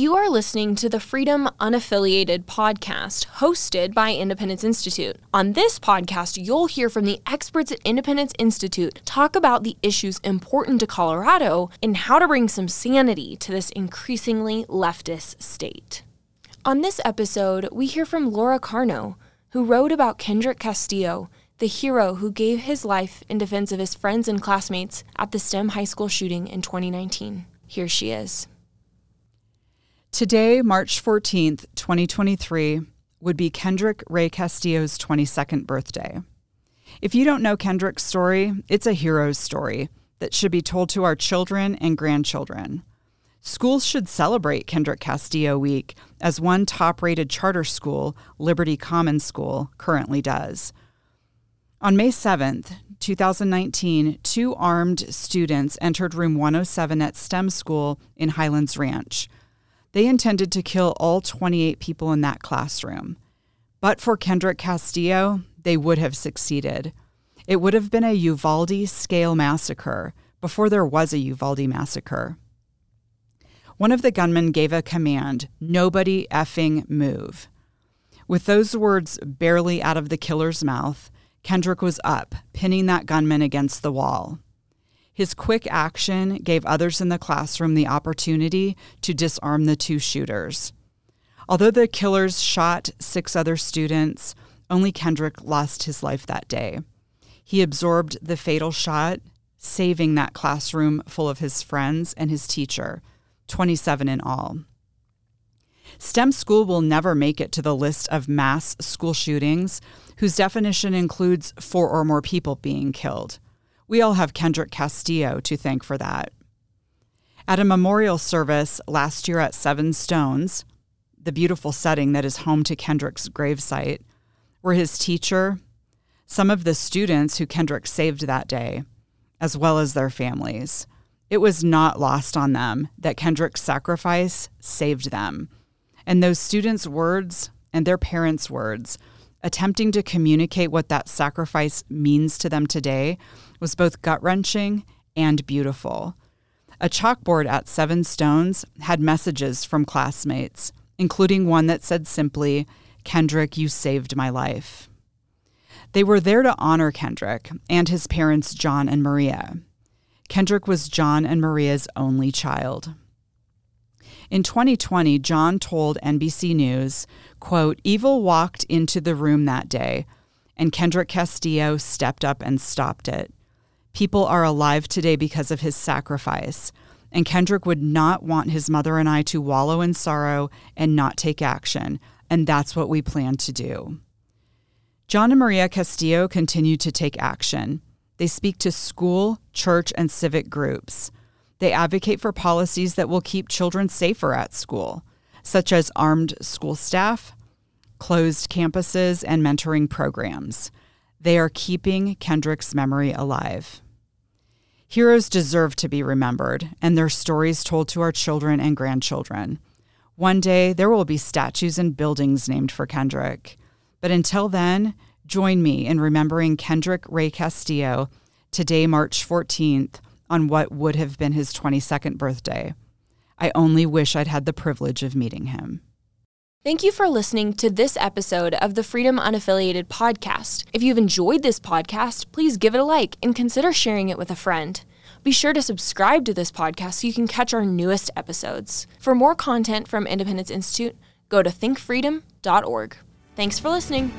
You are listening to the Freedom Unaffiliated podcast hosted by Independence Institute. On this podcast, you'll hear from the experts at Independence Institute talk about the issues important to Colorado and how to bring some sanity to this increasingly leftist state. On this episode, we hear from Laura Carno, who wrote about Kendrick Castillo, the hero who gave his life in defense of his friends and classmates at the STEM high school shooting in 2019. Here she is. Today, March 14th, 2023, would be Kendrick Ray Castillo's 22nd birthday. If you don't know Kendrick's story, it's a hero's story that should be told to our children and grandchildren. Schools should celebrate Kendrick Castillo Week as one top rated charter school, Liberty Common School, currently does. On May 7th, 2019, two armed students entered room 107 at STEM School in Highlands Ranch. They intended to kill all 28 people in that classroom. But for Kendrick Castillo, they would have succeeded. It would have been a Uvalde scale massacre before there was a Uvalde massacre. One of the gunmen gave a command nobody effing move. With those words barely out of the killer's mouth, Kendrick was up, pinning that gunman against the wall. His quick action gave others in the classroom the opportunity to disarm the two shooters. Although the killers shot six other students, only Kendrick lost his life that day. He absorbed the fatal shot, saving that classroom full of his friends and his teacher, 27 in all. STEM school will never make it to the list of mass school shootings, whose definition includes four or more people being killed. We all have Kendrick Castillo to thank for that. At a memorial service last year at Seven Stones, the beautiful setting that is home to Kendrick's gravesite, were his teacher, some of the students who Kendrick saved that day, as well as their families. It was not lost on them that Kendrick's sacrifice saved them. And those students' words and their parents' words, attempting to communicate what that sacrifice means to them today, was both gut wrenching and beautiful. A chalkboard at Seven Stones had messages from classmates, including one that said simply, Kendrick, you saved my life. They were there to honor Kendrick and his parents, John and Maria. Kendrick was John and Maria's only child. In 2020, John told NBC News, quote, Evil walked into the room that day, and Kendrick Castillo stepped up and stopped it. People are alive today because of his sacrifice. And Kendrick would not want his mother and I to wallow in sorrow and not take action. And that's what we plan to do. John and Maria Castillo continue to take action. They speak to school, church, and civic groups. They advocate for policies that will keep children safer at school, such as armed school staff, closed campuses, and mentoring programs. They are keeping Kendrick's memory alive. Heroes deserve to be remembered and their stories told to our children and grandchildren. One day, there will be statues and buildings named for Kendrick. But until then, join me in remembering Kendrick Ray Castillo today, March 14th, on what would have been his 22nd birthday. I only wish I'd had the privilege of meeting him. Thank you for listening to this episode of the Freedom Unaffiliated podcast. If you've enjoyed this podcast, please give it a like and consider sharing it with a friend. Be sure to subscribe to this podcast so you can catch our newest episodes. For more content from Independence Institute, go to thinkfreedom.org. Thanks for listening.